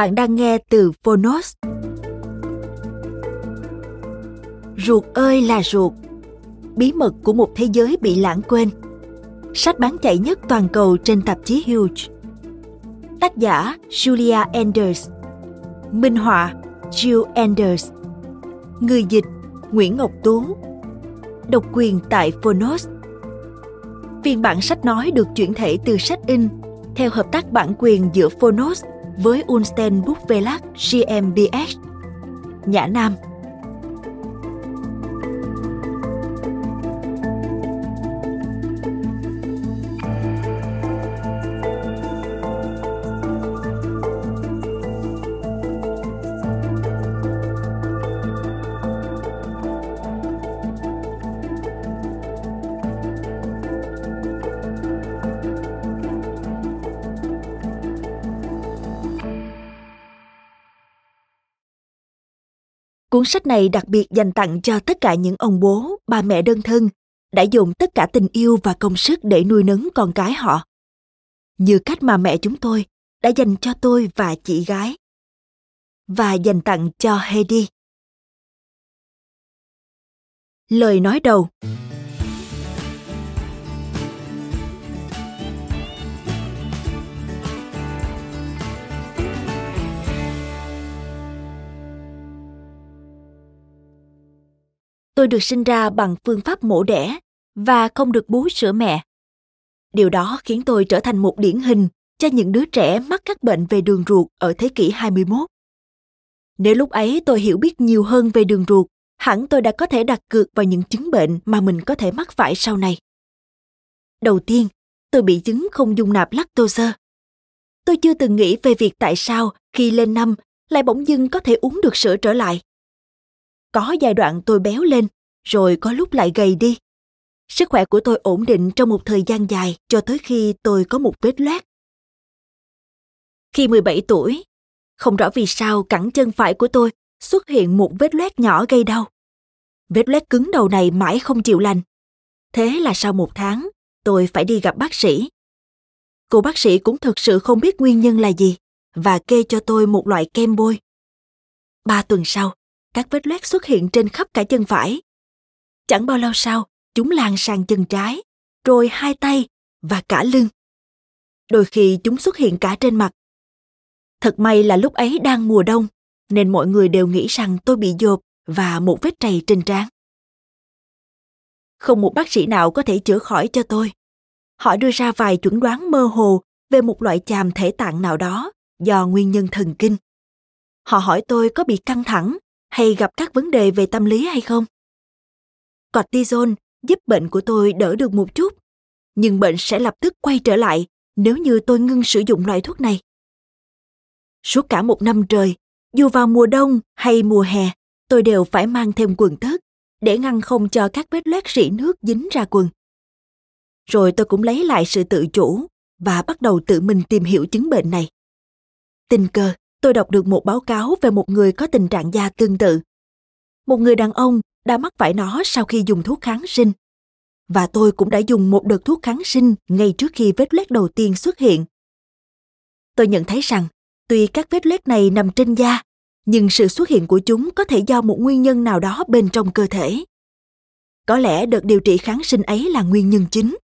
Bạn đang nghe từ Phonos. Ruột ơi là ruột. Bí mật của một thế giới bị lãng quên. Sách bán chạy nhất toàn cầu trên tạp chí Huge. Tác giả, Julia Anders Minh họa, Jill Anders Người dịch, Nguyễn Ngọc Tú. Độc quyền tại Phonos. Phiên bản sách nói được chuyển thể từ sách in, theo hợp tác bản quyền giữa Phonos với Unsten Buchverlag GmbH. Nhã Nam Cuốn sách này đặc biệt dành tặng cho tất cả những ông bố, bà mẹ đơn thân đã dùng tất cả tình yêu và công sức để nuôi nấng con cái họ. Như cách mà mẹ chúng tôi đã dành cho tôi và chị gái. Và dành tặng cho Heidi. Lời nói đầu tôi được sinh ra bằng phương pháp mổ đẻ và không được bú sữa mẹ. Điều đó khiến tôi trở thành một điển hình cho những đứa trẻ mắc các bệnh về đường ruột ở thế kỷ 21. Nếu lúc ấy tôi hiểu biết nhiều hơn về đường ruột, hẳn tôi đã có thể đặt cược vào những chứng bệnh mà mình có thể mắc phải sau này. Đầu tiên, tôi bị chứng không dung nạp lactose. Tôi chưa từng nghĩ về việc tại sao khi lên năm lại bỗng dưng có thể uống được sữa trở lại. Có giai đoạn tôi béo lên, rồi có lúc lại gầy đi. Sức khỏe của tôi ổn định trong một thời gian dài cho tới khi tôi có một vết loét. Khi 17 tuổi, không rõ vì sao cẳng chân phải của tôi xuất hiện một vết loét nhỏ gây đau. Vết loét cứng đầu này mãi không chịu lành. Thế là sau một tháng, tôi phải đi gặp bác sĩ. Cô bác sĩ cũng thực sự không biết nguyên nhân là gì và kê cho tôi một loại kem bôi. Ba tuần sau, các vết loét xuất hiện trên khắp cả chân phải. Chẳng bao lâu sau, chúng lan sang chân trái, rồi hai tay và cả lưng. Đôi khi chúng xuất hiện cả trên mặt. Thật may là lúc ấy đang mùa đông, nên mọi người đều nghĩ rằng tôi bị dột và một vết trầy trên trán. Không một bác sĩ nào có thể chữa khỏi cho tôi. Họ đưa ra vài chuẩn đoán mơ hồ về một loại chàm thể tạng nào đó do nguyên nhân thần kinh. Họ hỏi tôi có bị căng thẳng hay gặp các vấn đề về tâm lý hay không? Cortisone giúp bệnh của tôi đỡ được một chút, nhưng bệnh sẽ lập tức quay trở lại nếu như tôi ngưng sử dụng loại thuốc này. Suốt cả một năm trời, dù vào mùa đông hay mùa hè, tôi đều phải mang thêm quần tất để ngăn không cho các vết loét rỉ nước dính ra quần. Rồi tôi cũng lấy lại sự tự chủ và bắt đầu tự mình tìm hiểu chứng bệnh này. Tình cờ, tôi đọc được một báo cáo về một người có tình trạng da tương tự. Một người đàn ông đã mắc phải nó sau khi dùng thuốc kháng sinh. Và tôi cũng đã dùng một đợt thuốc kháng sinh ngay trước khi vết loét đầu tiên xuất hiện. Tôi nhận thấy rằng, tuy các vết loét này nằm trên da, nhưng sự xuất hiện của chúng có thể do một nguyên nhân nào đó bên trong cơ thể có lẽ đợt điều trị kháng sinh ấy là nguyên nhân chính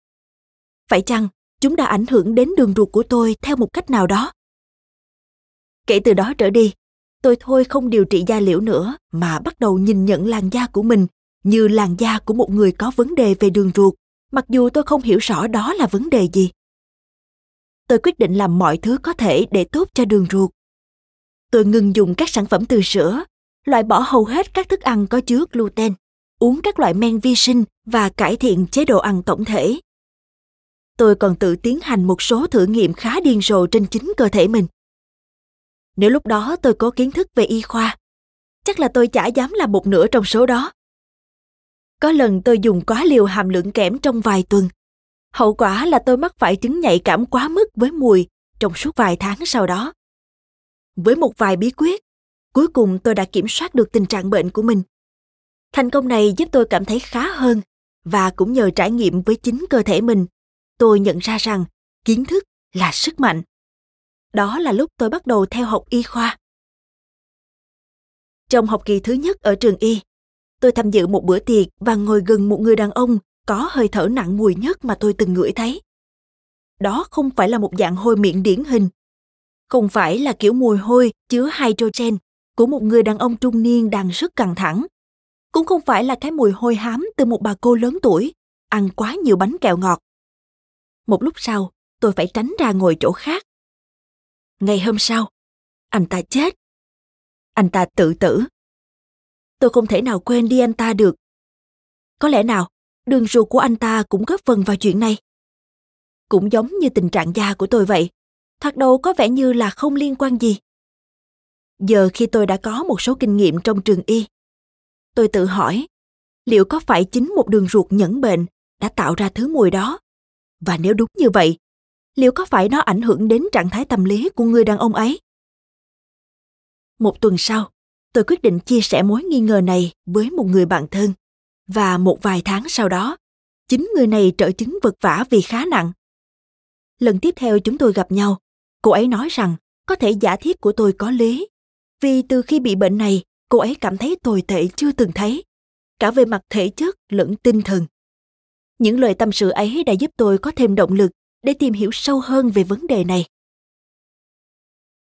phải chăng chúng đã ảnh hưởng đến đường ruột của tôi theo một cách nào đó kể từ đó trở đi, tôi thôi không điều trị da liễu nữa, mà bắt đầu nhìn nhận làn da của mình như làn da của một người có vấn đề về đường ruột, mặc dù tôi không hiểu rõ đó là vấn đề gì. Tôi quyết định làm mọi thứ có thể để tốt cho đường ruột. Tôi ngừng dùng các sản phẩm từ sữa, loại bỏ hầu hết các thức ăn có chứa gluten, uống các loại men vi sinh và cải thiện chế độ ăn tổng thể. Tôi còn tự tiến hành một số thử nghiệm khá điên rồ trên chính cơ thể mình nếu lúc đó tôi có kiến thức về y khoa, chắc là tôi chả dám làm một nửa trong số đó. Có lần tôi dùng quá liều hàm lượng kẽm trong vài tuần. Hậu quả là tôi mắc phải chứng nhạy cảm quá mức với mùi trong suốt vài tháng sau đó. Với một vài bí quyết, cuối cùng tôi đã kiểm soát được tình trạng bệnh của mình. Thành công này giúp tôi cảm thấy khá hơn và cũng nhờ trải nghiệm với chính cơ thể mình, tôi nhận ra rằng kiến thức là sức mạnh đó là lúc tôi bắt đầu theo học y khoa. Trong học kỳ thứ nhất ở trường y, tôi tham dự một bữa tiệc và ngồi gần một người đàn ông có hơi thở nặng mùi nhất mà tôi từng ngửi thấy. Đó không phải là một dạng hôi miệng điển hình. Không phải là kiểu mùi hôi chứa hydrogen của một người đàn ông trung niên đang rất căng thẳng. Cũng không phải là cái mùi hôi hám từ một bà cô lớn tuổi, ăn quá nhiều bánh kẹo ngọt. Một lúc sau, tôi phải tránh ra ngồi chỗ khác ngày hôm sau, anh ta chết. Anh ta tự tử. Tôi không thể nào quên đi anh ta được. Có lẽ nào, đường ruột của anh ta cũng góp phần vào chuyện này. Cũng giống như tình trạng da của tôi vậy, thoạt đầu có vẻ như là không liên quan gì. Giờ khi tôi đã có một số kinh nghiệm trong trường y, tôi tự hỏi liệu có phải chính một đường ruột nhẫn bệnh đã tạo ra thứ mùi đó? Và nếu đúng như vậy liệu có phải nó ảnh hưởng đến trạng thái tâm lý của người đàn ông ấy? Một tuần sau, tôi quyết định chia sẻ mối nghi ngờ này với một người bạn thân. Và một vài tháng sau đó, chính người này trợ chứng vật vả vì khá nặng. Lần tiếp theo chúng tôi gặp nhau, cô ấy nói rằng có thể giả thiết của tôi có lý. Vì từ khi bị bệnh này, cô ấy cảm thấy tồi tệ chưa từng thấy. Cả về mặt thể chất lẫn tinh thần. Những lời tâm sự ấy đã giúp tôi có thêm động lực để tìm hiểu sâu hơn về vấn đề này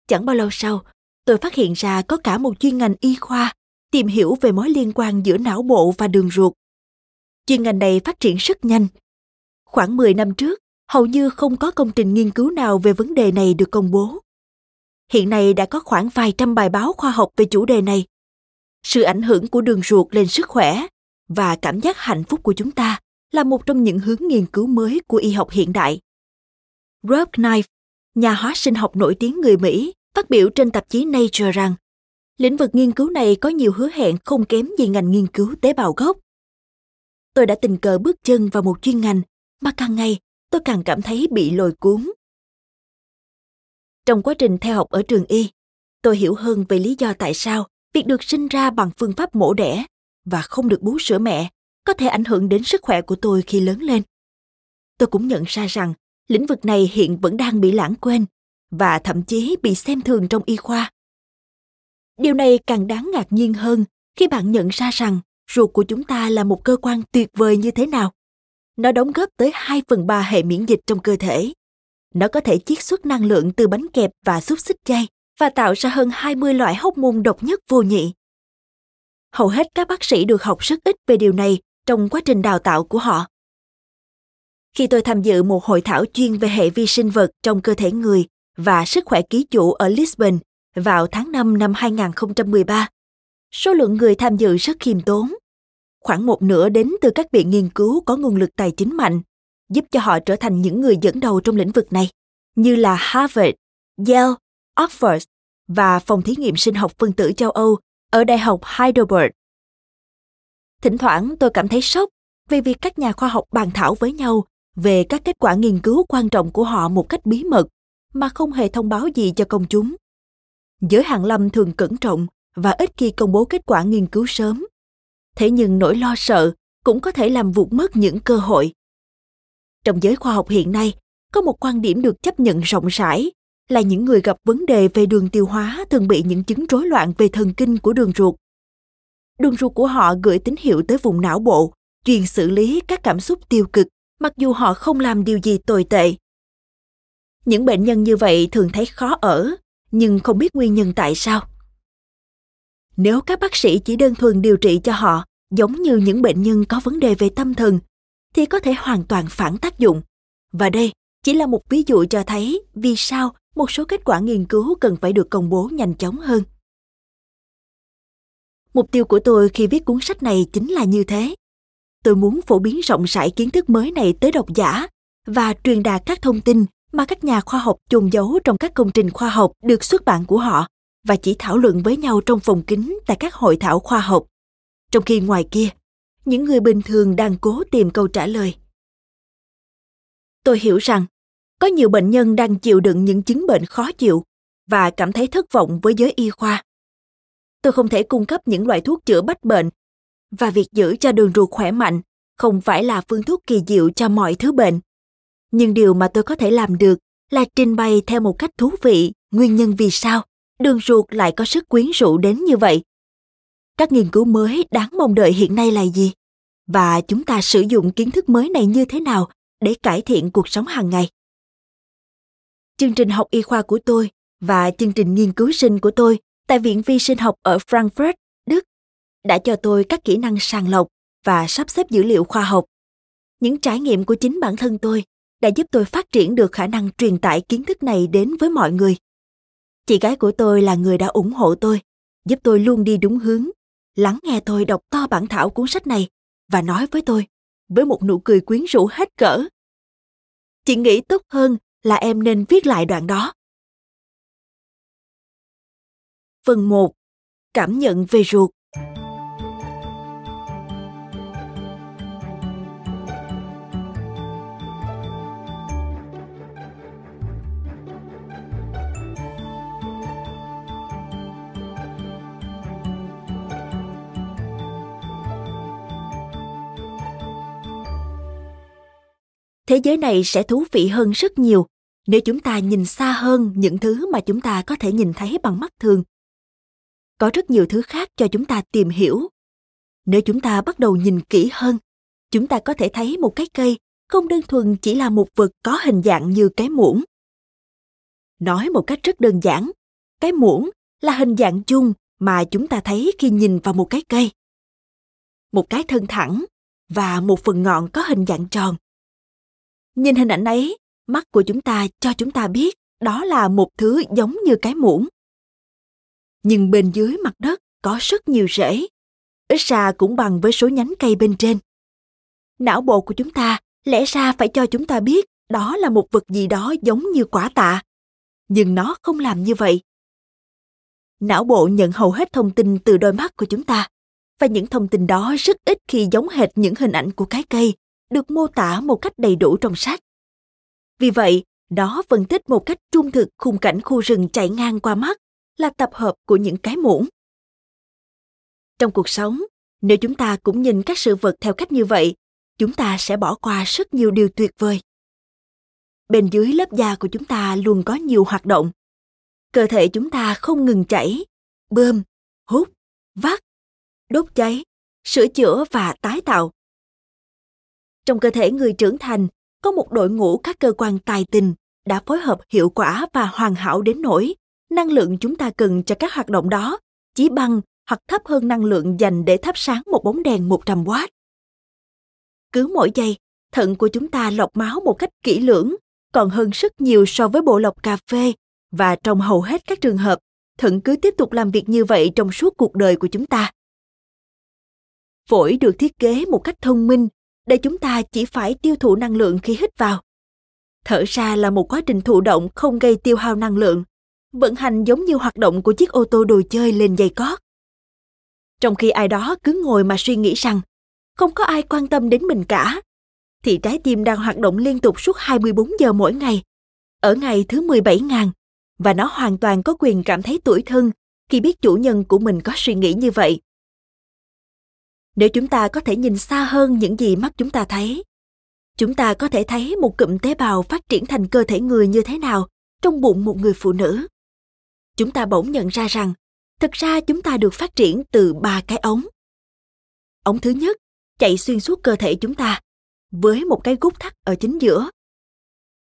chẳng bao lâu sau tôi phát hiện ra có cả một chuyên ngành y khoa tìm hiểu về mối liên quan giữa não bộ và đường ruột. Chuyên ngành này phát triển rất nhanh. Khoảng 10 năm trước, hầu như không có công trình nghiên cứu nào về vấn đề này được công bố. Hiện nay đã có khoảng vài trăm bài báo khoa học về chủ đề này. Sự ảnh hưởng của đường ruột lên sức khỏe và cảm giác hạnh phúc của chúng ta là một trong những hướng nghiên cứu mới của y học hiện đại. Rob Knife, nhà hóa sinh học nổi tiếng người Mỹ, phát biểu trên tạp chí Nature rằng lĩnh vực nghiên cứu này có nhiều hứa hẹn không kém gì ngành nghiên cứu tế bào gốc. Tôi đã tình cờ bước chân vào một chuyên ngành mà càng ngày tôi càng cảm thấy bị lôi cuốn. Trong quá trình theo học ở trường y, tôi hiểu hơn về lý do tại sao việc được sinh ra bằng phương pháp mổ đẻ và không được bú sữa mẹ có thể ảnh hưởng đến sức khỏe của tôi khi lớn lên. Tôi cũng nhận ra rằng lĩnh vực này hiện vẫn đang bị lãng quên và thậm chí bị xem thường trong y khoa. Điều này càng đáng ngạc nhiên hơn khi bạn nhận ra rằng ruột của chúng ta là một cơ quan tuyệt vời như thế nào. Nó đóng góp tới 2 phần 3 hệ miễn dịch trong cơ thể. Nó có thể chiết xuất năng lượng từ bánh kẹp và xúc xích chay và tạo ra hơn 20 loại hóc môn độc nhất vô nhị. Hầu hết các bác sĩ được học rất ít về điều này trong quá trình đào tạo của họ. Khi tôi tham dự một hội thảo chuyên về hệ vi sinh vật trong cơ thể người và sức khỏe ký chủ ở Lisbon vào tháng 5 năm 2013. Số lượng người tham dự rất khiêm tốn. Khoảng một nửa đến từ các viện nghiên cứu có nguồn lực tài chính mạnh, giúp cho họ trở thành những người dẫn đầu trong lĩnh vực này, như là Harvard, Yale, Oxford và phòng thí nghiệm sinh học phân tử châu Âu ở Đại học Heidelberg. Thỉnh thoảng tôi cảm thấy sốc vì việc các nhà khoa học bàn thảo với nhau về các kết quả nghiên cứu quan trọng của họ một cách bí mật mà không hề thông báo gì cho công chúng. Giới hàng lâm thường cẩn trọng và ít khi công bố kết quả nghiên cứu sớm. Thế nhưng nỗi lo sợ cũng có thể làm vụt mất những cơ hội. Trong giới khoa học hiện nay, có một quan điểm được chấp nhận rộng rãi là những người gặp vấn đề về đường tiêu hóa thường bị những chứng rối loạn về thần kinh của đường ruột. Đường ruột của họ gửi tín hiệu tới vùng não bộ, truyền xử lý các cảm xúc tiêu cực, mặc dù họ không làm điều gì tồi tệ. Những bệnh nhân như vậy thường thấy khó ở, nhưng không biết nguyên nhân tại sao. Nếu các bác sĩ chỉ đơn thuần điều trị cho họ giống như những bệnh nhân có vấn đề về tâm thần, thì có thể hoàn toàn phản tác dụng. Và đây chỉ là một ví dụ cho thấy vì sao một số kết quả nghiên cứu cần phải được công bố nhanh chóng hơn. Mục tiêu của tôi khi viết cuốn sách này chính là như thế. Tôi muốn phổ biến rộng rãi kiến thức mới này tới độc giả và truyền đạt các thông tin mà các nhà khoa học chôn giấu trong các công trình khoa học được xuất bản của họ và chỉ thảo luận với nhau trong phòng kính tại các hội thảo khoa học. Trong khi ngoài kia, những người bình thường đang cố tìm câu trả lời. Tôi hiểu rằng có nhiều bệnh nhân đang chịu đựng những chứng bệnh khó chịu và cảm thấy thất vọng với giới y khoa. Tôi không thể cung cấp những loại thuốc chữa bách bệnh và việc giữ cho đường ruột khỏe mạnh không phải là phương thuốc kỳ diệu cho mọi thứ bệnh. Nhưng điều mà tôi có thể làm được là trình bày theo một cách thú vị nguyên nhân vì sao đường ruột lại có sức quyến rũ đến như vậy. Các nghiên cứu mới đáng mong đợi hiện nay là gì? Và chúng ta sử dụng kiến thức mới này như thế nào để cải thiện cuộc sống hàng ngày? Chương trình học y khoa của tôi và chương trình nghiên cứu sinh của tôi tại Viện Vi sinh học ở Frankfurt, đã cho tôi các kỹ năng sàng lọc và sắp xếp dữ liệu khoa học. Những trải nghiệm của chính bản thân tôi đã giúp tôi phát triển được khả năng truyền tải kiến thức này đến với mọi người. Chị gái của tôi là người đã ủng hộ tôi, giúp tôi luôn đi đúng hướng, lắng nghe tôi đọc to bản thảo cuốn sách này và nói với tôi với một nụ cười quyến rũ hết cỡ. Chị nghĩ tốt hơn là em nên viết lại đoạn đó. Phần 1. Cảm nhận về ruột thế giới này sẽ thú vị hơn rất nhiều nếu chúng ta nhìn xa hơn những thứ mà chúng ta có thể nhìn thấy bằng mắt thường. Có rất nhiều thứ khác cho chúng ta tìm hiểu. Nếu chúng ta bắt đầu nhìn kỹ hơn, chúng ta có thể thấy một cái cây không đơn thuần chỉ là một vật có hình dạng như cái muỗng. Nói một cách rất đơn giản, cái muỗng là hình dạng chung mà chúng ta thấy khi nhìn vào một cái cây. Một cái thân thẳng và một phần ngọn có hình dạng tròn. Nhìn hình ảnh ấy, mắt của chúng ta cho chúng ta biết đó là một thứ giống như cái muỗng. Nhưng bên dưới mặt đất có rất nhiều rễ, ít ra cũng bằng với số nhánh cây bên trên. Não bộ của chúng ta lẽ ra phải cho chúng ta biết đó là một vật gì đó giống như quả tạ, nhưng nó không làm như vậy. Não bộ nhận hầu hết thông tin từ đôi mắt của chúng ta, và những thông tin đó rất ít khi giống hệt những hình ảnh của cái cây được mô tả một cách đầy đủ trong sách. Vì vậy, nó phân tích một cách trung thực khung cảnh khu rừng chạy ngang qua mắt là tập hợp của những cái muỗng. Trong cuộc sống, nếu chúng ta cũng nhìn các sự vật theo cách như vậy, chúng ta sẽ bỏ qua rất nhiều điều tuyệt vời. Bên dưới lớp da của chúng ta luôn có nhiều hoạt động. Cơ thể chúng ta không ngừng chảy, bơm, hút, vắt, đốt cháy, sửa chữa và tái tạo. Trong cơ thể người trưởng thành, có một đội ngũ các cơ quan tài tình đã phối hợp hiệu quả và hoàn hảo đến nỗi năng lượng chúng ta cần cho các hoạt động đó chỉ bằng hoặc thấp hơn năng lượng dành để thắp sáng một bóng đèn 100W. Cứ mỗi giây, thận của chúng ta lọc máu một cách kỹ lưỡng, còn hơn rất nhiều so với bộ lọc cà phê và trong hầu hết các trường hợp, thận cứ tiếp tục làm việc như vậy trong suốt cuộc đời của chúng ta. Phổi được thiết kế một cách thông minh để chúng ta chỉ phải tiêu thụ năng lượng khi hít vào. Thở ra là một quá trình thụ động không gây tiêu hao năng lượng, vận hành giống như hoạt động của chiếc ô tô đồ chơi lên dây cót. Trong khi ai đó cứ ngồi mà suy nghĩ rằng không có ai quan tâm đến mình cả, thì trái tim đang hoạt động liên tục suốt 24 giờ mỗi ngày, ở ngày thứ 17 ngàn, và nó hoàn toàn có quyền cảm thấy tủi thân khi biết chủ nhân của mình có suy nghĩ như vậy nếu chúng ta có thể nhìn xa hơn những gì mắt chúng ta thấy chúng ta có thể thấy một cụm tế bào phát triển thành cơ thể người như thế nào trong bụng một người phụ nữ. Chúng ta bỗng nhận ra rằng, thực ra chúng ta được phát triển từ ba cái ống. Ống thứ nhất chạy xuyên suốt cơ thể chúng ta, với một cái gút thắt ở chính giữa.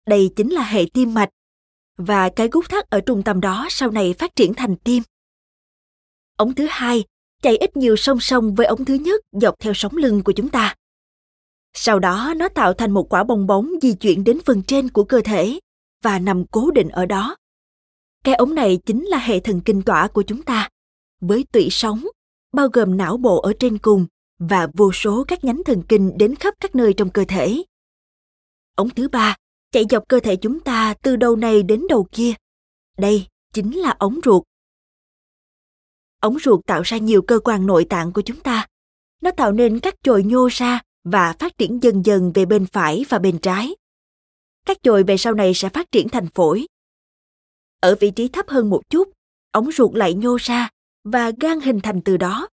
Đây chính là hệ tim mạch, và cái gút thắt ở trung tâm đó sau này phát triển thành tim. Ống thứ hai chạy ít nhiều song song với ống thứ nhất dọc theo sóng lưng của chúng ta. Sau đó nó tạo thành một quả bong bóng di chuyển đến phần trên của cơ thể và nằm cố định ở đó. Cái ống này chính là hệ thần kinh tỏa của chúng ta, với tủy sống, bao gồm não bộ ở trên cùng và vô số các nhánh thần kinh đến khắp các nơi trong cơ thể. Ống thứ ba chạy dọc cơ thể chúng ta từ đầu này đến đầu kia. Đây chính là ống ruột. Ống ruột tạo ra nhiều cơ quan nội tạng của chúng ta. Nó tạo nên các chồi nhô ra và phát triển dần dần về bên phải và bên trái. Các chồi về sau này sẽ phát triển thành phổi. Ở vị trí thấp hơn một chút, ống ruột lại nhô ra và gan hình thành từ đó.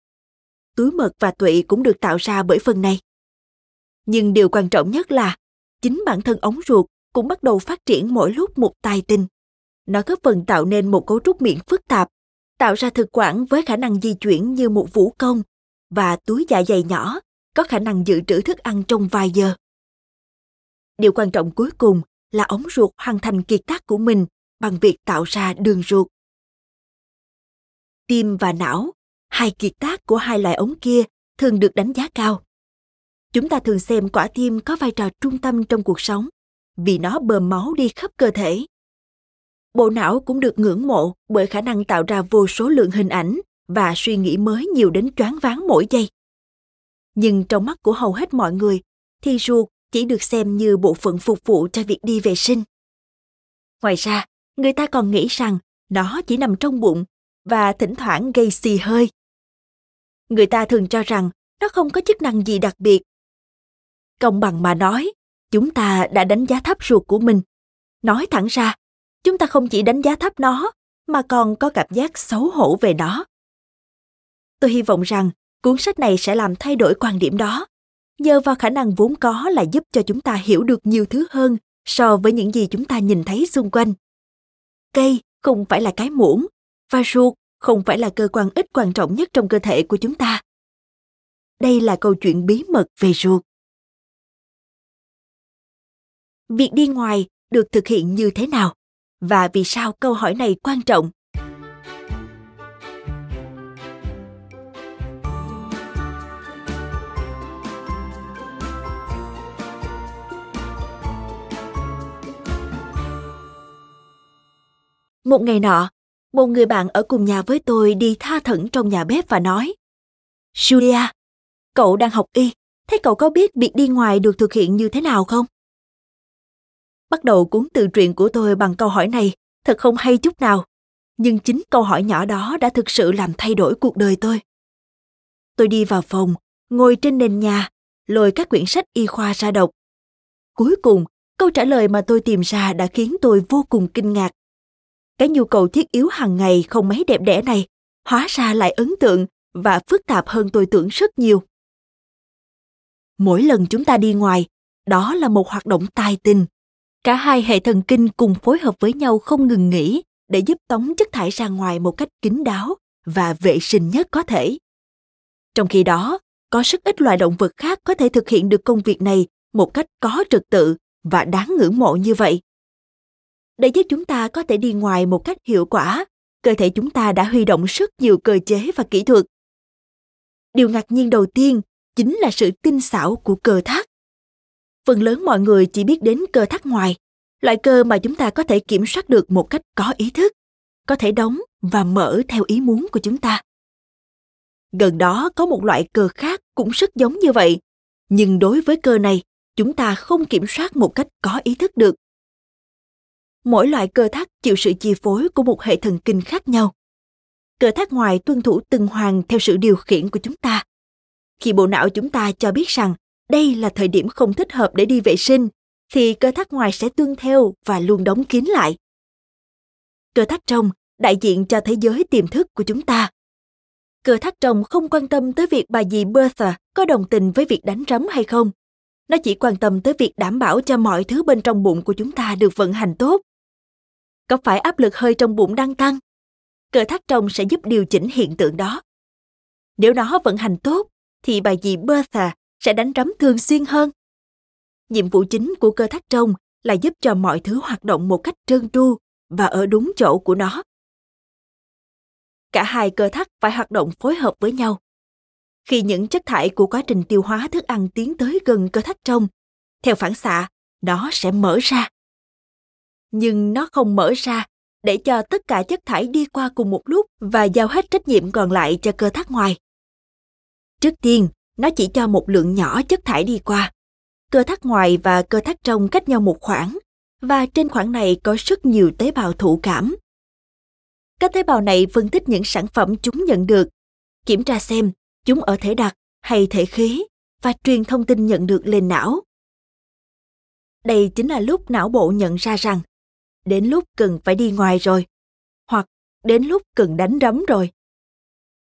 Túi mật và tụy cũng được tạo ra bởi phần này. Nhưng điều quan trọng nhất là chính bản thân ống ruột cũng bắt đầu phát triển mỗi lúc một tài tinh. Nó góp phần tạo nên một cấu trúc miệng phức tạp, tạo ra thực quản với khả năng di chuyển như một vũ công và túi dạ dày nhỏ có khả năng dự trữ thức ăn trong vài giờ. Điều quan trọng cuối cùng là ống ruột hoàn thành kiệt tác của mình bằng việc tạo ra đường ruột. Tim và não, hai kiệt tác của hai loại ống kia thường được đánh giá cao. Chúng ta thường xem quả tim có vai trò trung tâm trong cuộc sống vì nó bơm máu đi khắp cơ thể. Bộ não cũng được ngưỡng mộ bởi khả năng tạo ra vô số lượng hình ảnh và suy nghĩ mới nhiều đến choáng váng mỗi giây. Nhưng trong mắt của hầu hết mọi người, thì ruột chỉ được xem như bộ phận phục vụ cho việc đi vệ sinh. Ngoài ra, người ta còn nghĩ rằng nó chỉ nằm trong bụng và thỉnh thoảng gây xì hơi. Người ta thường cho rằng nó không có chức năng gì đặc biệt. Công bằng mà nói, chúng ta đã đánh giá thấp ruột của mình. Nói thẳng ra, chúng ta không chỉ đánh giá thấp nó, mà còn có cảm giác xấu hổ về nó. Tôi hy vọng rằng cuốn sách này sẽ làm thay đổi quan điểm đó, nhờ vào khả năng vốn có là giúp cho chúng ta hiểu được nhiều thứ hơn so với những gì chúng ta nhìn thấy xung quanh. Cây không phải là cái muỗng, và ruột không phải là cơ quan ít quan trọng nhất trong cơ thể của chúng ta. Đây là câu chuyện bí mật về ruột việc đi ngoài được thực hiện như thế nào và vì sao câu hỏi này quan trọng? Một ngày nọ, một người bạn ở cùng nhà với tôi đi tha thẩn trong nhà bếp và nói, julia, cậu đang học y, thế cậu có biết việc đi ngoài được thực hiện như thế nào không? Bắt đầu cuốn tự truyện của tôi bằng câu hỏi này, thật không hay chút nào. Nhưng chính câu hỏi nhỏ đó đã thực sự làm thay đổi cuộc đời tôi. Tôi đi vào phòng, ngồi trên nền nhà, lôi các quyển sách y khoa ra đọc. Cuối cùng, câu trả lời mà tôi tìm ra đã khiến tôi vô cùng kinh ngạc. Cái nhu cầu thiết yếu hàng ngày không mấy đẹp đẽ này hóa ra lại ấn tượng và phức tạp hơn tôi tưởng rất nhiều. Mỗi lần chúng ta đi ngoài, đó là một hoạt động tài tình. Cả hai hệ thần kinh cùng phối hợp với nhau không ngừng nghỉ để giúp tống chất thải ra ngoài một cách kín đáo và vệ sinh nhất có thể. Trong khi đó, có rất ít loài động vật khác có thể thực hiện được công việc này một cách có trật tự và đáng ngưỡng mộ như vậy. Để giúp chúng ta có thể đi ngoài một cách hiệu quả, cơ thể chúng ta đã huy động rất nhiều cơ chế và kỹ thuật. Điều ngạc nhiên đầu tiên chính là sự tinh xảo của cơ thác phần lớn mọi người chỉ biết đến cơ thắt ngoài, loại cơ mà chúng ta có thể kiểm soát được một cách có ý thức, có thể đóng và mở theo ý muốn của chúng ta. Gần đó có một loại cơ khác cũng rất giống như vậy, nhưng đối với cơ này, chúng ta không kiểm soát một cách có ý thức được. Mỗi loại cơ thắt chịu sự chi phối của một hệ thần kinh khác nhau. Cơ thắt ngoài tuân thủ từng hoàng theo sự điều khiển của chúng ta. Khi bộ não chúng ta cho biết rằng đây là thời điểm không thích hợp để đi vệ sinh, thì cơ thắt ngoài sẽ tuân theo và luôn đóng kín lại. Cơ thắt trong đại diện cho thế giới tiềm thức của chúng ta. Cơ thắt trong không quan tâm tới việc bà dì Bertha có đồng tình với việc đánh rắm hay không. Nó chỉ quan tâm tới việc đảm bảo cho mọi thứ bên trong bụng của chúng ta được vận hành tốt. Có phải áp lực hơi trong bụng đang tăng? Cơ thắt trong sẽ giúp điều chỉnh hiện tượng đó. Nếu nó vận hành tốt, thì bà dì Bertha sẽ đánh rắm thường xuyên hơn. Nhiệm vụ chính của cơ thắt trong là giúp cho mọi thứ hoạt động một cách trơn tru và ở đúng chỗ của nó. Cả hai cơ thắt phải hoạt động phối hợp với nhau. Khi những chất thải của quá trình tiêu hóa thức ăn tiến tới gần cơ thắt trong, theo phản xạ, nó sẽ mở ra. Nhưng nó không mở ra để cho tất cả chất thải đi qua cùng một lúc và giao hết trách nhiệm còn lại cho cơ thắt ngoài. Trước tiên, nó chỉ cho một lượng nhỏ chất thải đi qua. Cơ thắt ngoài và cơ thắt trong cách nhau một khoảng, và trên khoảng này có rất nhiều tế bào thụ cảm. Các tế bào này phân tích những sản phẩm chúng nhận được, kiểm tra xem chúng ở thể đặc hay thể khí và truyền thông tin nhận được lên não. Đây chính là lúc não bộ nhận ra rằng đến lúc cần phải đi ngoài rồi, hoặc đến lúc cần đánh đấm rồi.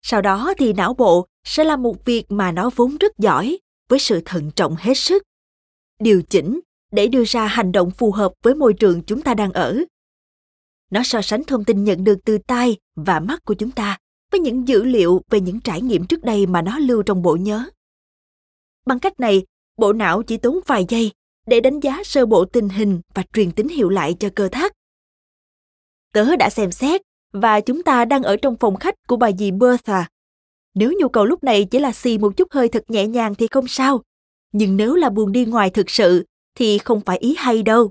Sau đó thì não bộ sẽ là một việc mà nó vốn rất giỏi với sự thận trọng hết sức. Điều chỉnh để đưa ra hành động phù hợp với môi trường chúng ta đang ở. Nó so sánh thông tin nhận được từ tai và mắt của chúng ta với những dữ liệu về những trải nghiệm trước đây mà nó lưu trong bộ nhớ. Bằng cách này, bộ não chỉ tốn vài giây để đánh giá sơ bộ tình hình và truyền tín hiệu lại cho cơ thắt. Tớ đã xem xét và chúng ta đang ở trong phòng khách của bà dì Bertha. Nếu nhu cầu lúc này chỉ là xì một chút hơi thật nhẹ nhàng thì không sao. Nhưng nếu là buồn đi ngoài thực sự thì không phải ý hay đâu.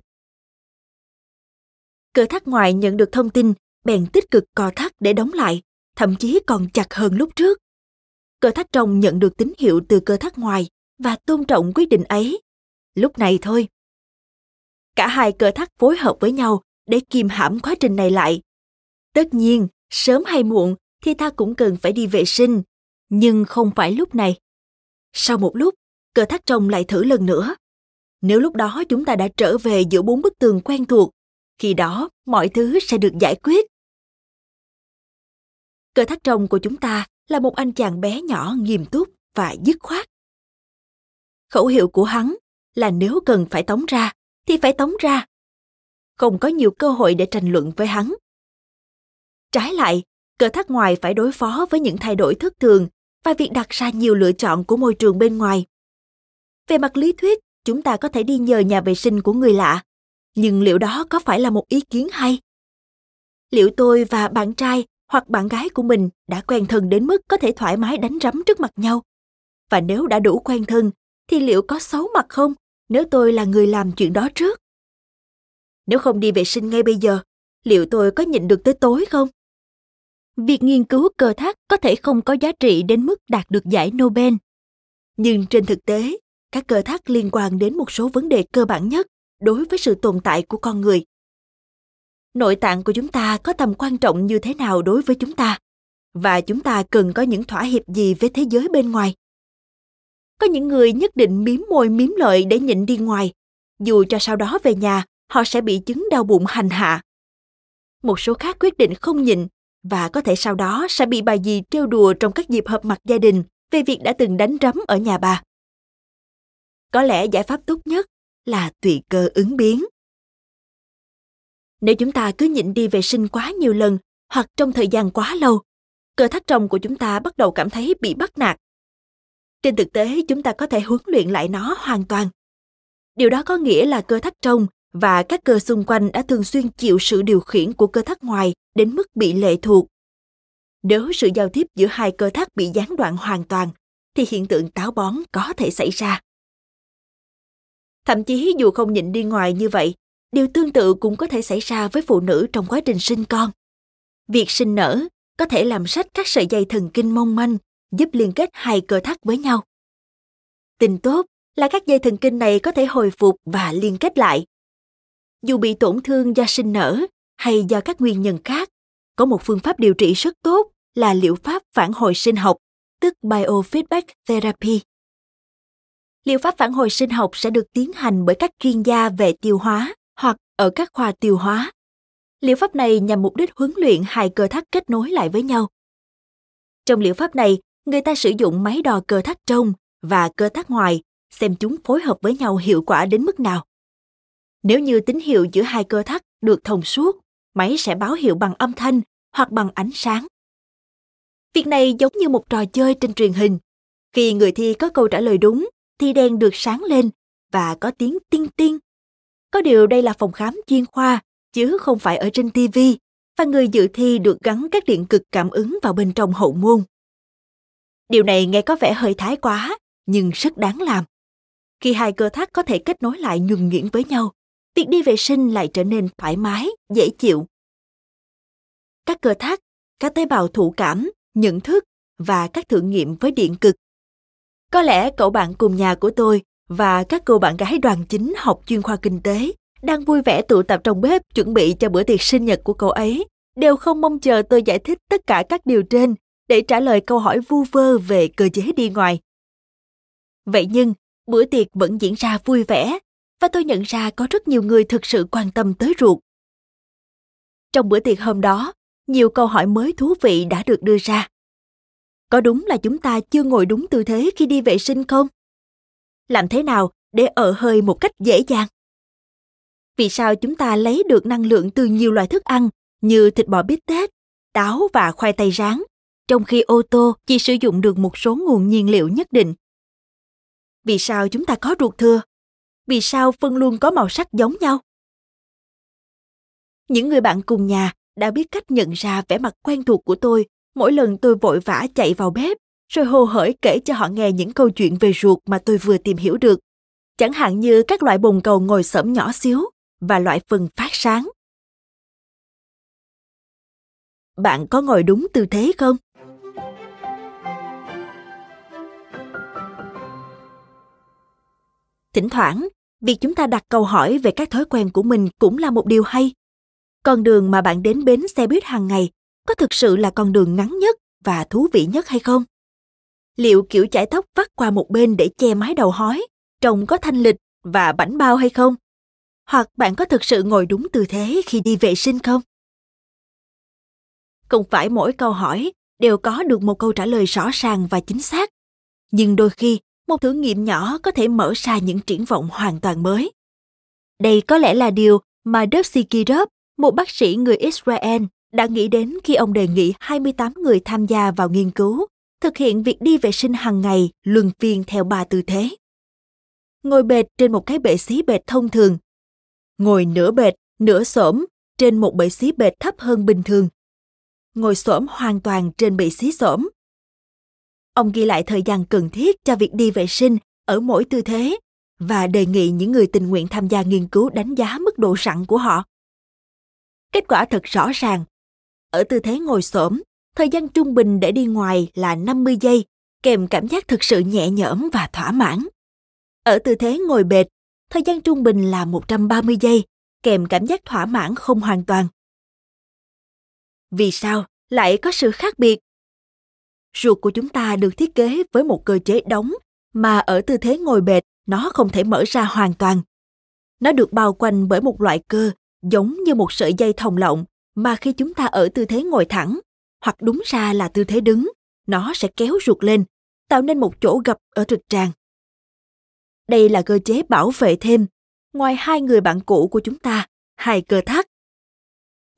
Cơ thắt ngoài nhận được thông tin, bèn tích cực co thắt để đóng lại, thậm chí còn chặt hơn lúc trước. Cơ thắt trong nhận được tín hiệu từ cơ thắt ngoài và tôn trọng quyết định ấy. Lúc này thôi. Cả hai cơ thắt phối hợp với nhau để kìm hãm quá trình này lại. Tất nhiên, sớm hay muộn thì ta cũng cần phải đi vệ sinh, nhưng không phải lúc này. Sau một lúc, cờ thác trong lại thử lần nữa. Nếu lúc đó chúng ta đã trở về giữa bốn bức tường quen thuộc, khi đó mọi thứ sẽ được giải quyết. Cờ thác trong của chúng ta là một anh chàng bé nhỏ nghiêm túc và dứt khoát. Khẩu hiệu của hắn là nếu cần phải tống ra thì phải tống ra. Không có nhiều cơ hội để tranh luận với hắn. Trái lại, cờ thác ngoài phải đối phó với những thay đổi thất thường và việc đặt ra nhiều lựa chọn của môi trường bên ngoài. Về mặt lý thuyết, chúng ta có thể đi nhờ nhà vệ sinh của người lạ, nhưng liệu đó có phải là một ý kiến hay? Liệu tôi và bạn trai hoặc bạn gái của mình đã quen thân đến mức có thể thoải mái đánh rắm trước mặt nhau? Và nếu đã đủ quen thân, thì liệu có xấu mặt không nếu tôi là người làm chuyện đó trước? Nếu không đi vệ sinh ngay bây giờ, liệu tôi có nhịn được tới tối không? Việc nghiên cứu cơ thác có thể không có giá trị đến mức đạt được giải Nobel. Nhưng trên thực tế, các cơ thác liên quan đến một số vấn đề cơ bản nhất đối với sự tồn tại của con người. Nội tạng của chúng ta có tầm quan trọng như thế nào đối với chúng ta? Và chúng ta cần có những thỏa hiệp gì với thế giới bên ngoài? Có những người nhất định miếm môi miếm lợi để nhịn đi ngoài, dù cho sau đó về nhà họ sẽ bị chứng đau bụng hành hạ. Một số khác quyết định không nhịn và có thể sau đó sẽ bị bà dì trêu đùa trong các dịp họp mặt gia đình về việc đã từng đánh rắm ở nhà bà. Có lẽ giải pháp tốt nhất là tùy cơ ứng biến. Nếu chúng ta cứ nhịn đi vệ sinh quá nhiều lần hoặc trong thời gian quá lâu, cơ thắt trong của chúng ta bắt đầu cảm thấy bị bắt nạt. Trên thực tế, chúng ta có thể huấn luyện lại nó hoàn toàn. Điều đó có nghĩa là cơ thắt trong và các cơ xung quanh đã thường xuyên chịu sự điều khiển của cơ thắt ngoài đến mức bị lệ thuộc. Nếu sự giao tiếp giữa hai cơ thắt bị gián đoạn hoàn toàn, thì hiện tượng táo bón có thể xảy ra. Thậm chí dù không nhịn đi ngoài như vậy, điều tương tự cũng có thể xảy ra với phụ nữ trong quá trình sinh con. Việc sinh nở có thể làm sách các sợi dây thần kinh mong manh, giúp liên kết hai cơ thắt với nhau. Tình tốt là các dây thần kinh này có thể hồi phục và liên kết lại. Dù bị tổn thương do sinh nở hay do các nguyên nhân khác, có một phương pháp điều trị rất tốt là liệu pháp phản hồi sinh học, tức biofeedback therapy. Liệu pháp phản hồi sinh học sẽ được tiến hành bởi các chuyên gia về tiêu hóa hoặc ở các khoa tiêu hóa. Liệu pháp này nhằm mục đích huấn luyện hai cơ thắt kết nối lại với nhau. Trong liệu pháp này, người ta sử dụng máy đo cơ thắt trong và cơ thắt ngoài xem chúng phối hợp với nhau hiệu quả đến mức nào. Nếu như tín hiệu giữa hai cơ thắt được thông suốt, máy sẽ báo hiệu bằng âm thanh hoặc bằng ánh sáng. Việc này giống như một trò chơi trên truyền hình. Khi người thi có câu trả lời đúng, thì đèn được sáng lên và có tiếng tinh tinh. Có điều đây là phòng khám chuyên khoa, chứ không phải ở trên TV, và người dự thi được gắn các điện cực cảm ứng vào bên trong hậu môn. Điều này nghe có vẻ hơi thái quá, nhưng rất đáng làm. Khi hai cơ thắt có thể kết nối lại nhuần nhuyễn với nhau, việc đi vệ sinh lại trở nên thoải mái, dễ chịu. Các cơ thắt, các tế bào thụ cảm, nhận thức và các thử nghiệm với điện cực. Có lẽ cậu bạn cùng nhà của tôi và các cô bạn gái đoàn chính học chuyên khoa kinh tế đang vui vẻ tụ tập trong bếp chuẩn bị cho bữa tiệc sinh nhật của cậu ấy đều không mong chờ tôi giải thích tất cả các điều trên để trả lời câu hỏi vu vơ về cơ chế đi ngoài. Vậy nhưng, bữa tiệc vẫn diễn ra vui vẻ và tôi nhận ra có rất nhiều người thực sự quan tâm tới ruột. Trong bữa tiệc hôm đó, nhiều câu hỏi mới thú vị đã được đưa ra. Có đúng là chúng ta chưa ngồi đúng tư thế khi đi vệ sinh không? Làm thế nào để ở hơi một cách dễ dàng? Vì sao chúng ta lấy được năng lượng từ nhiều loại thức ăn như thịt bò bít tết, táo và khoai tây rán, trong khi ô tô chỉ sử dụng được một số nguồn nhiên liệu nhất định? Vì sao chúng ta có ruột thừa? Vì sao phân luôn có màu sắc giống nhau? Những người bạn cùng nhà đã biết cách nhận ra vẻ mặt quen thuộc của tôi. Mỗi lần tôi vội vã chạy vào bếp, rồi hồ hởi kể cho họ nghe những câu chuyện về ruột mà tôi vừa tìm hiểu được. Chẳng hạn như các loại bồn cầu ngồi xổm nhỏ xíu và loại phần phát sáng. Bạn có ngồi đúng tư thế không? Thỉnh thoảng việc chúng ta đặt câu hỏi về các thói quen của mình cũng là một điều hay con đường mà bạn đến bến xe buýt hàng ngày có thực sự là con đường ngắn nhất và thú vị nhất hay không? Liệu kiểu chải tóc vắt qua một bên để che mái đầu hói, trông có thanh lịch và bảnh bao hay không? Hoặc bạn có thực sự ngồi đúng tư thế khi đi vệ sinh không? Không phải mỗi câu hỏi đều có được một câu trả lời rõ ràng và chính xác. Nhưng đôi khi, một thử nghiệm nhỏ có thể mở ra những triển vọng hoàn toàn mới. Đây có lẽ là điều mà Dusty Kirov, một bác sĩ người Israel đã nghĩ đến khi ông đề nghị 28 người tham gia vào nghiên cứu, thực hiện việc đi vệ sinh hàng ngày luân phiên theo ba tư thế. Ngồi bệt trên một cái bệ xí bệt thông thường. Ngồi nửa bệt, nửa xổm trên một bệ xí bệt thấp hơn bình thường. Ngồi xổm hoàn toàn trên bệ xí xổm. Ông ghi lại thời gian cần thiết cho việc đi vệ sinh ở mỗi tư thế và đề nghị những người tình nguyện tham gia nghiên cứu đánh giá mức độ sẵn của họ. Kết quả thật rõ ràng ở tư thế ngồi xổm, thời gian trung bình để đi ngoài là 50 giây, kèm cảm giác thực sự nhẹ nhõm và thỏa mãn. Ở tư thế ngồi bệt, thời gian trung bình là 130 giây, kèm cảm giác thỏa mãn không hoàn toàn. Vì sao lại có sự khác biệt? Ruột của chúng ta được thiết kế với một cơ chế đóng mà ở tư thế ngồi bệt, nó không thể mở ra hoàn toàn. Nó được bao quanh bởi một loại cơ, giống như một sợi dây thòng lọng, mà khi chúng ta ở tư thế ngồi thẳng, hoặc đúng ra là tư thế đứng, nó sẽ kéo ruột lên, tạo nên một chỗ gập ở trực tràng. Đây là cơ chế bảo vệ thêm. Ngoài hai người bạn cũ của chúng ta, hai cơ thắt.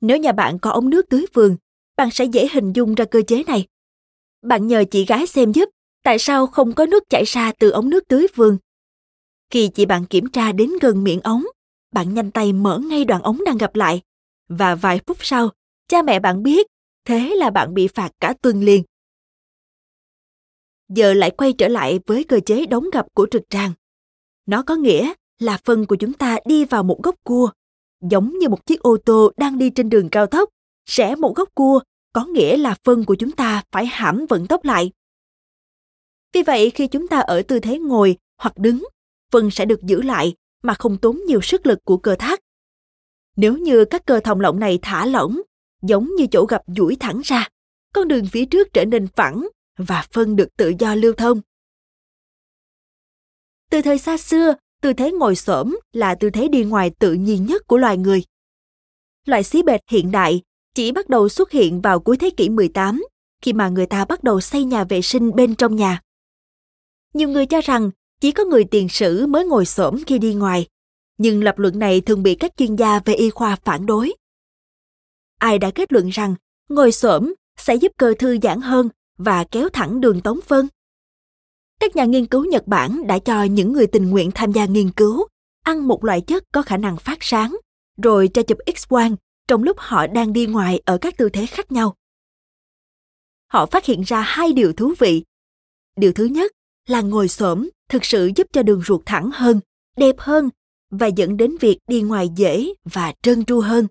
Nếu nhà bạn có ống nước tưới vườn, bạn sẽ dễ hình dung ra cơ chế này bạn nhờ chị gái xem giúp tại sao không có nước chảy ra từ ống nước tưới vườn khi chị bạn kiểm tra đến gần miệng ống bạn nhanh tay mở ngay đoạn ống đang gặp lại và vài phút sau, cha mẹ bạn biết, thế là bạn bị phạt cả tuần liền. Giờ lại quay trở lại với cơ chế đóng gập của trực tràng. Nó có nghĩa là phân của chúng ta đi vào một góc cua, giống như một chiếc ô tô đang đi trên đường cao tốc, rẽ một góc cua có nghĩa là phân của chúng ta phải hãm vận tốc lại. Vì vậy khi chúng ta ở tư thế ngồi hoặc đứng, vân sẽ được giữ lại mà không tốn nhiều sức lực của cơ thắt. Nếu như các cơ thòng lọng này thả lỏng, giống như chỗ gặp duỗi thẳng ra, con đường phía trước trở nên phẳng và phân được tự do lưu thông. Từ thời xa xưa, tư thế ngồi xổm là tư thế đi ngoài tự nhiên nhất của loài người. Loại xí bệt hiện đại chỉ bắt đầu xuất hiện vào cuối thế kỷ 18, khi mà người ta bắt đầu xây nhà vệ sinh bên trong nhà. Nhiều người cho rằng chỉ có người tiền sử mới ngồi xổm khi đi ngoài, nhưng lập luận này thường bị các chuyên gia về y khoa phản đối. ai đã kết luận rằng ngồi xổm sẽ giúp cơ thư giãn hơn và kéo thẳng đường tống phân. Các nhà nghiên cứu Nhật Bản đã cho những người tình nguyện tham gia nghiên cứu ăn một loại chất có khả năng phát sáng, rồi cho chụp X-quang trong lúc họ đang đi ngoài ở các tư thế khác nhau. Họ phát hiện ra hai điều thú vị. Điều thứ nhất là ngồi xổm thực sự giúp cho đường ruột thẳng hơn, đẹp hơn và dẫn đến việc đi ngoài dễ và trơn tru hơn.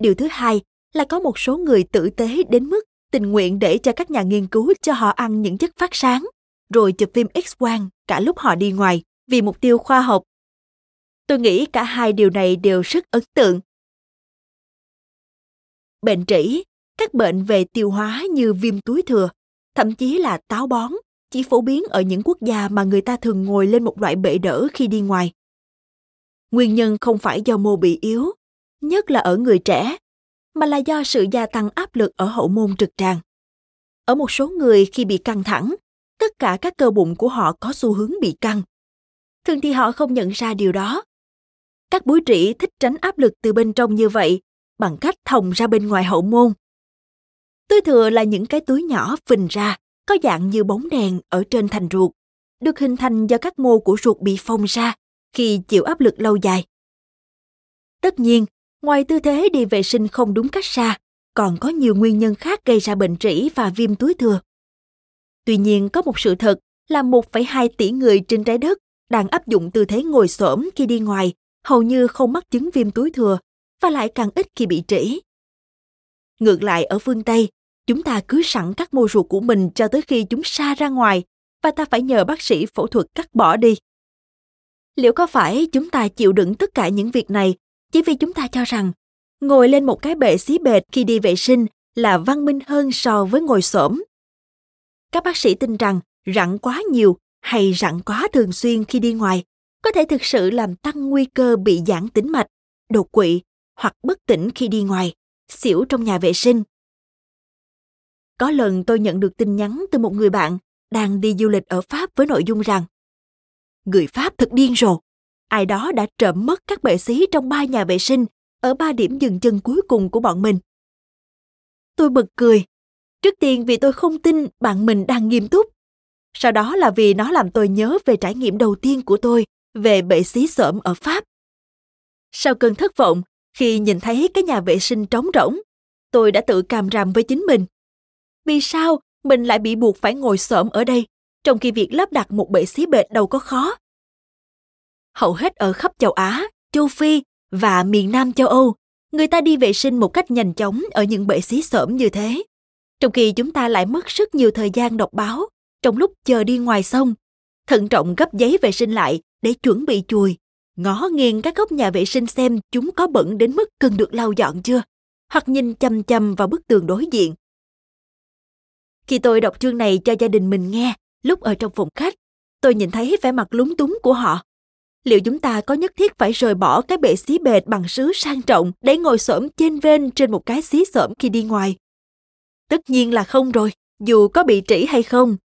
Điều thứ hai là có một số người tử tế đến mức tình nguyện để cho các nhà nghiên cứu cho họ ăn những chất phát sáng, rồi chụp phim X-quang cả lúc họ đi ngoài vì mục tiêu khoa học. Tôi nghĩ cả hai điều này đều rất ấn tượng. Bệnh trĩ, các bệnh về tiêu hóa như viêm túi thừa, thậm chí là táo bón, chỉ phổ biến ở những quốc gia mà người ta thường ngồi lên một loại bệ đỡ khi đi ngoài. Nguyên nhân không phải do mô bị yếu, nhất là ở người trẻ, mà là do sự gia tăng áp lực ở hậu môn trực tràng. Ở một số người khi bị căng thẳng, tất cả các cơ bụng của họ có xu hướng bị căng. Thường thì họ không nhận ra điều đó. Các búi trĩ thích tránh áp lực từ bên trong như vậy bằng cách thòng ra bên ngoài hậu môn. Túi thừa là những cái túi nhỏ phình ra, có dạng như bóng đèn ở trên thành ruột, được hình thành do các mô của ruột bị phồng ra khi chịu áp lực lâu dài. Tất nhiên, ngoài tư thế đi vệ sinh không đúng cách ra, còn có nhiều nguyên nhân khác gây ra bệnh trĩ và viêm túi thừa. Tuy nhiên, có một sự thật là 1,2 tỷ người trên trái đất đang áp dụng tư thế ngồi xổm khi đi ngoài, hầu như không mắc chứng viêm túi thừa và lại càng ít khi bị trĩ. Ngược lại ở phương Tây, chúng ta cứ sẵn các mô ruột của mình cho tới khi chúng xa ra ngoài và ta phải nhờ bác sĩ phẫu thuật cắt bỏ đi. Liệu có phải chúng ta chịu đựng tất cả những việc này chỉ vì chúng ta cho rằng ngồi lên một cái bệ xí bệt khi đi vệ sinh là văn minh hơn so với ngồi xổm? Các bác sĩ tin rằng rặn quá nhiều hay rặn quá thường xuyên khi đi ngoài có thể thực sự làm tăng nguy cơ bị giãn tĩnh mạch, đột quỵ hoặc bất tỉnh khi đi ngoài, xỉu trong nhà vệ sinh. Có lần tôi nhận được tin nhắn từ một người bạn đang đi du lịch ở Pháp với nội dung rằng Người Pháp thật điên rồ. Ai đó đã trộm mất các bệ xí trong ba nhà vệ sinh ở ba điểm dừng chân cuối cùng của bọn mình. Tôi bật cười. Trước tiên vì tôi không tin bạn mình đang nghiêm túc. Sau đó là vì nó làm tôi nhớ về trải nghiệm đầu tiên của tôi về bệ xí xổm ở Pháp. Sau cơn thất vọng, khi nhìn thấy cái nhà vệ sinh trống rỗng, tôi đã tự càm ràm với chính mình. Vì sao mình lại bị buộc phải ngồi xổm ở đây, trong khi việc lắp đặt một bệ xí bệt đâu có khó? Hầu hết ở khắp châu Á, châu Phi và miền Nam châu Âu, người ta đi vệ sinh một cách nhanh chóng ở những bệ xí xổm như thế. Trong khi chúng ta lại mất rất nhiều thời gian đọc báo trong lúc chờ đi ngoài sông, thận trọng gấp giấy vệ sinh lại để chuẩn bị chùi ngó nghiêng các góc nhà vệ sinh xem chúng có bẩn đến mức cần được lau dọn chưa, hoặc nhìn chăm chăm vào bức tường đối diện. Khi tôi đọc chương này cho gia đình mình nghe, lúc ở trong phòng khách, tôi nhìn thấy vẻ mặt lúng túng của họ. Liệu chúng ta có nhất thiết phải rời bỏ cái bệ xí bệt bằng sứ sang trọng để ngồi xổm trên ven trên một cái xí xổm khi đi ngoài? Tất nhiên là không rồi, dù có bị trĩ hay không.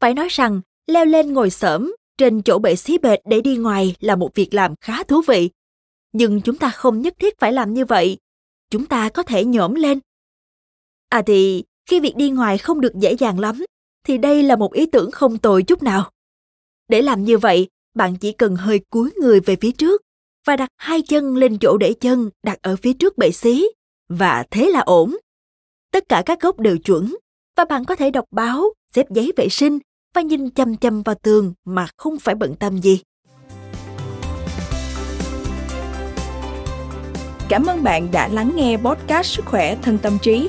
Phải nói rằng, leo lên ngồi xổm trên chỗ bệ xí bệt để đi ngoài là một việc làm khá thú vị. Nhưng chúng ta không nhất thiết phải làm như vậy. Chúng ta có thể nhổm lên. À thì, khi việc đi ngoài không được dễ dàng lắm, thì đây là một ý tưởng không tồi chút nào. Để làm như vậy, bạn chỉ cần hơi cúi người về phía trước và đặt hai chân lên chỗ để chân đặt ở phía trước bệ xí, và thế là ổn. Tất cả các góc đều chuẩn, và bạn có thể đọc báo, xếp giấy vệ sinh và nhìn chăm chăm vào tường mà không phải bận tâm gì. Cảm ơn bạn đã lắng nghe podcast Sức khỏe thân tâm trí.